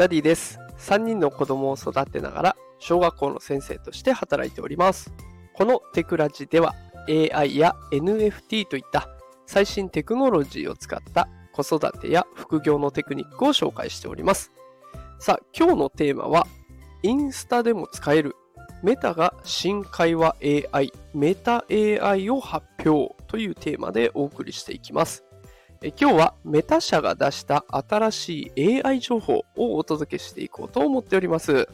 ダディです。3人の子供を育てながら小学校の先生として働いております。このテクラジでは AI や NFT といった最新テクノロジーを使った子育てや副業のテクニックを紹介しております。さあ、今日のテーマはインスタでも使えるメタが新会話 AI メタ AI を発表というテーマでお送りしていきます。今日はメタ社が出した新しい AI 情報をお届けしていこうと思っております。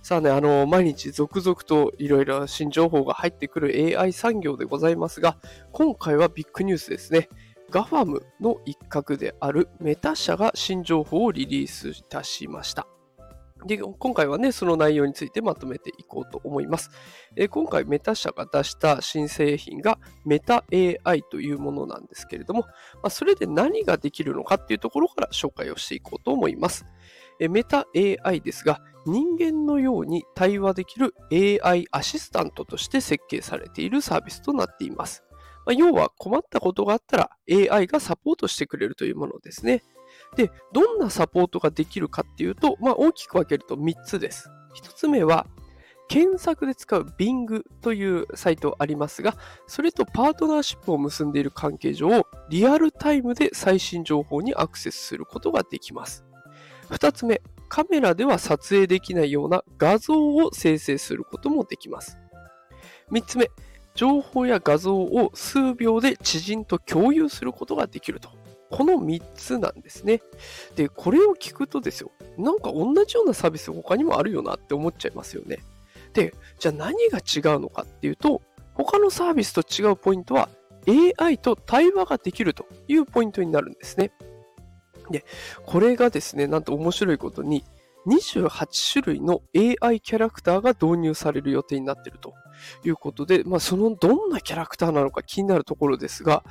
さあね、あの、毎日続々といろいろ新情報が入ってくる AI 産業でございますが、今回はビッグニュースですね。ガファムの一角であるメタ社が新情報をリリースいたしました。で今回はね、その内容についてまとめていこうと思います。え今回、メタ社が出した新製品がメタ AI というものなんですけれども、まあ、それで何ができるのかっていうところから紹介をしていこうと思います。えメタ AI ですが、人間のように対話できる AI アシスタントとして設計されているサービスとなっています。まあ、要は困ったことがあったら AI がサポートしてくれるというものですね。で、どんなサポートができるかっていうと、まあ、大きく分けると3つです。1つ目は、検索で使う Bing というサイトありますが、それとパートナーシップを結んでいる関係上、リアルタイムで最新情報にアクセスすることができます。2つ目、カメラでは撮影できないような画像を生成することもできます。3つ目、情報や画像を数秒で知人と共有することができると。この3つなんですね。で、これを聞くとですよ、なんか同じようなサービス他にもあるよなって思っちゃいますよね。で、じゃあ何が違うのかっていうと、他のサービスと違うポイントは AI と対話ができるというポイントになるんですね。で、これがですね、なんと面白いことに、28種類の AI キャラクターが導入される予定になっているということで、まあ、そのどんなキャラクターなのか気になるところですが、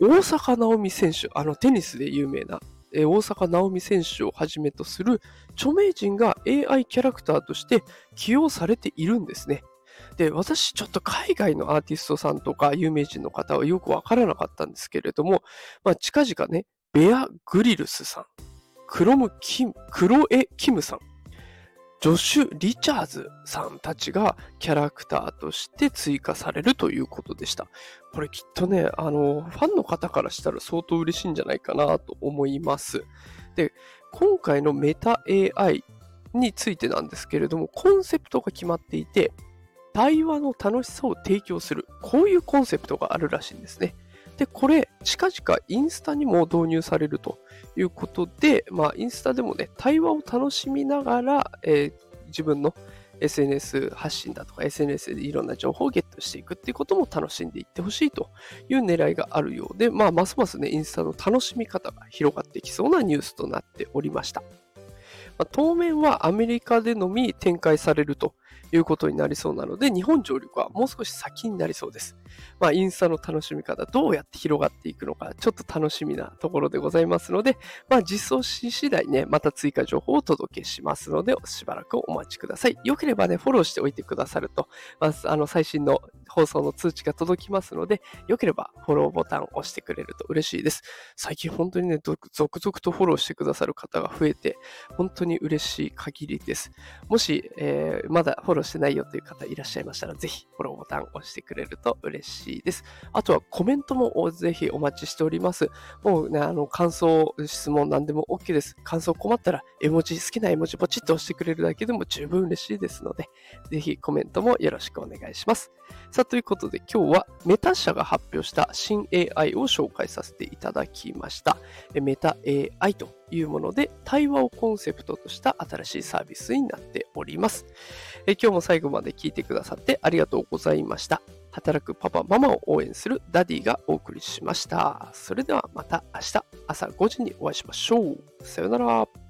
大坂なおみ選手、あのテニスで有名な、え大坂なおみ選手をはじめとする著名人が AI キャラクターとして起用されているんですね。で、私ちょっと海外のアーティストさんとか有名人の方はよくわからなかったんですけれども、まあ、近々ね、ベア・グリルスさん、クロム・キム、クロエ・キムさん、ジョシュ・リチャーズさんたちがキャラクターとして追加されるということでした。これきっとね、あの、ファンの方からしたら相当嬉しいんじゃないかなと思います。で、今回のメタ AI についてなんですけれども、コンセプトが決まっていて、対話の楽しさを提供する、こういうコンセプトがあるらしいんですね。で、これ、近々インスタにも導入されるということで、まあ、インスタでもね、対話を楽しみながら、えー、自分の SNS 発信だとか SNS でいろんな情報をゲットしていくっていうことも楽しんでいってほしいという狙いがあるようで、まあ、ますますね、インスタの楽しみ方が広がってきそうなニュースとなっておりました。ま、当面はアメリカでのみ展開されるということになりそうなので、日本上陸はもう少し先になりそうです。まあ、インスタの楽しみ方、どうやって広がっていくのか、ちょっと楽しみなところでございますので、まあ、実装し次第ね、また追加情報をお届けしますので、しばらくお待ちください。よければね、フォローしておいてくださると、まず、あの、最新の放送の通知が届きますので、よければフォローボタンを押してくれると嬉しいです。最近本当にね、続々とフォローしてくださる方が増えて、本当に嬉しい限りです。もし、えー、まだフォローしてないよという方いらっしゃいましたら、ぜひフォローボタンを押してくれると嬉しいです。あとはコメントもぜひお待ちしております。もうね、あの、感想、質問何でも OK です。感想困ったら、絵文字、好きな絵文字ポチッと押してくれるだけでも十分嬉しいですので、ぜひコメントもよろしくお願いします。さあ、ということで今日は Meta 社が発表した新 AI を紹介させていただきました。メタ AI というもので対話をコンセプトとした新しいサービスになっております。え今日も最後まで聞いてくださってありがとうございました。働くパパ、ママを応援するダディがお送りしました。それではまた明日朝5時にお会いしましょう。さよなら。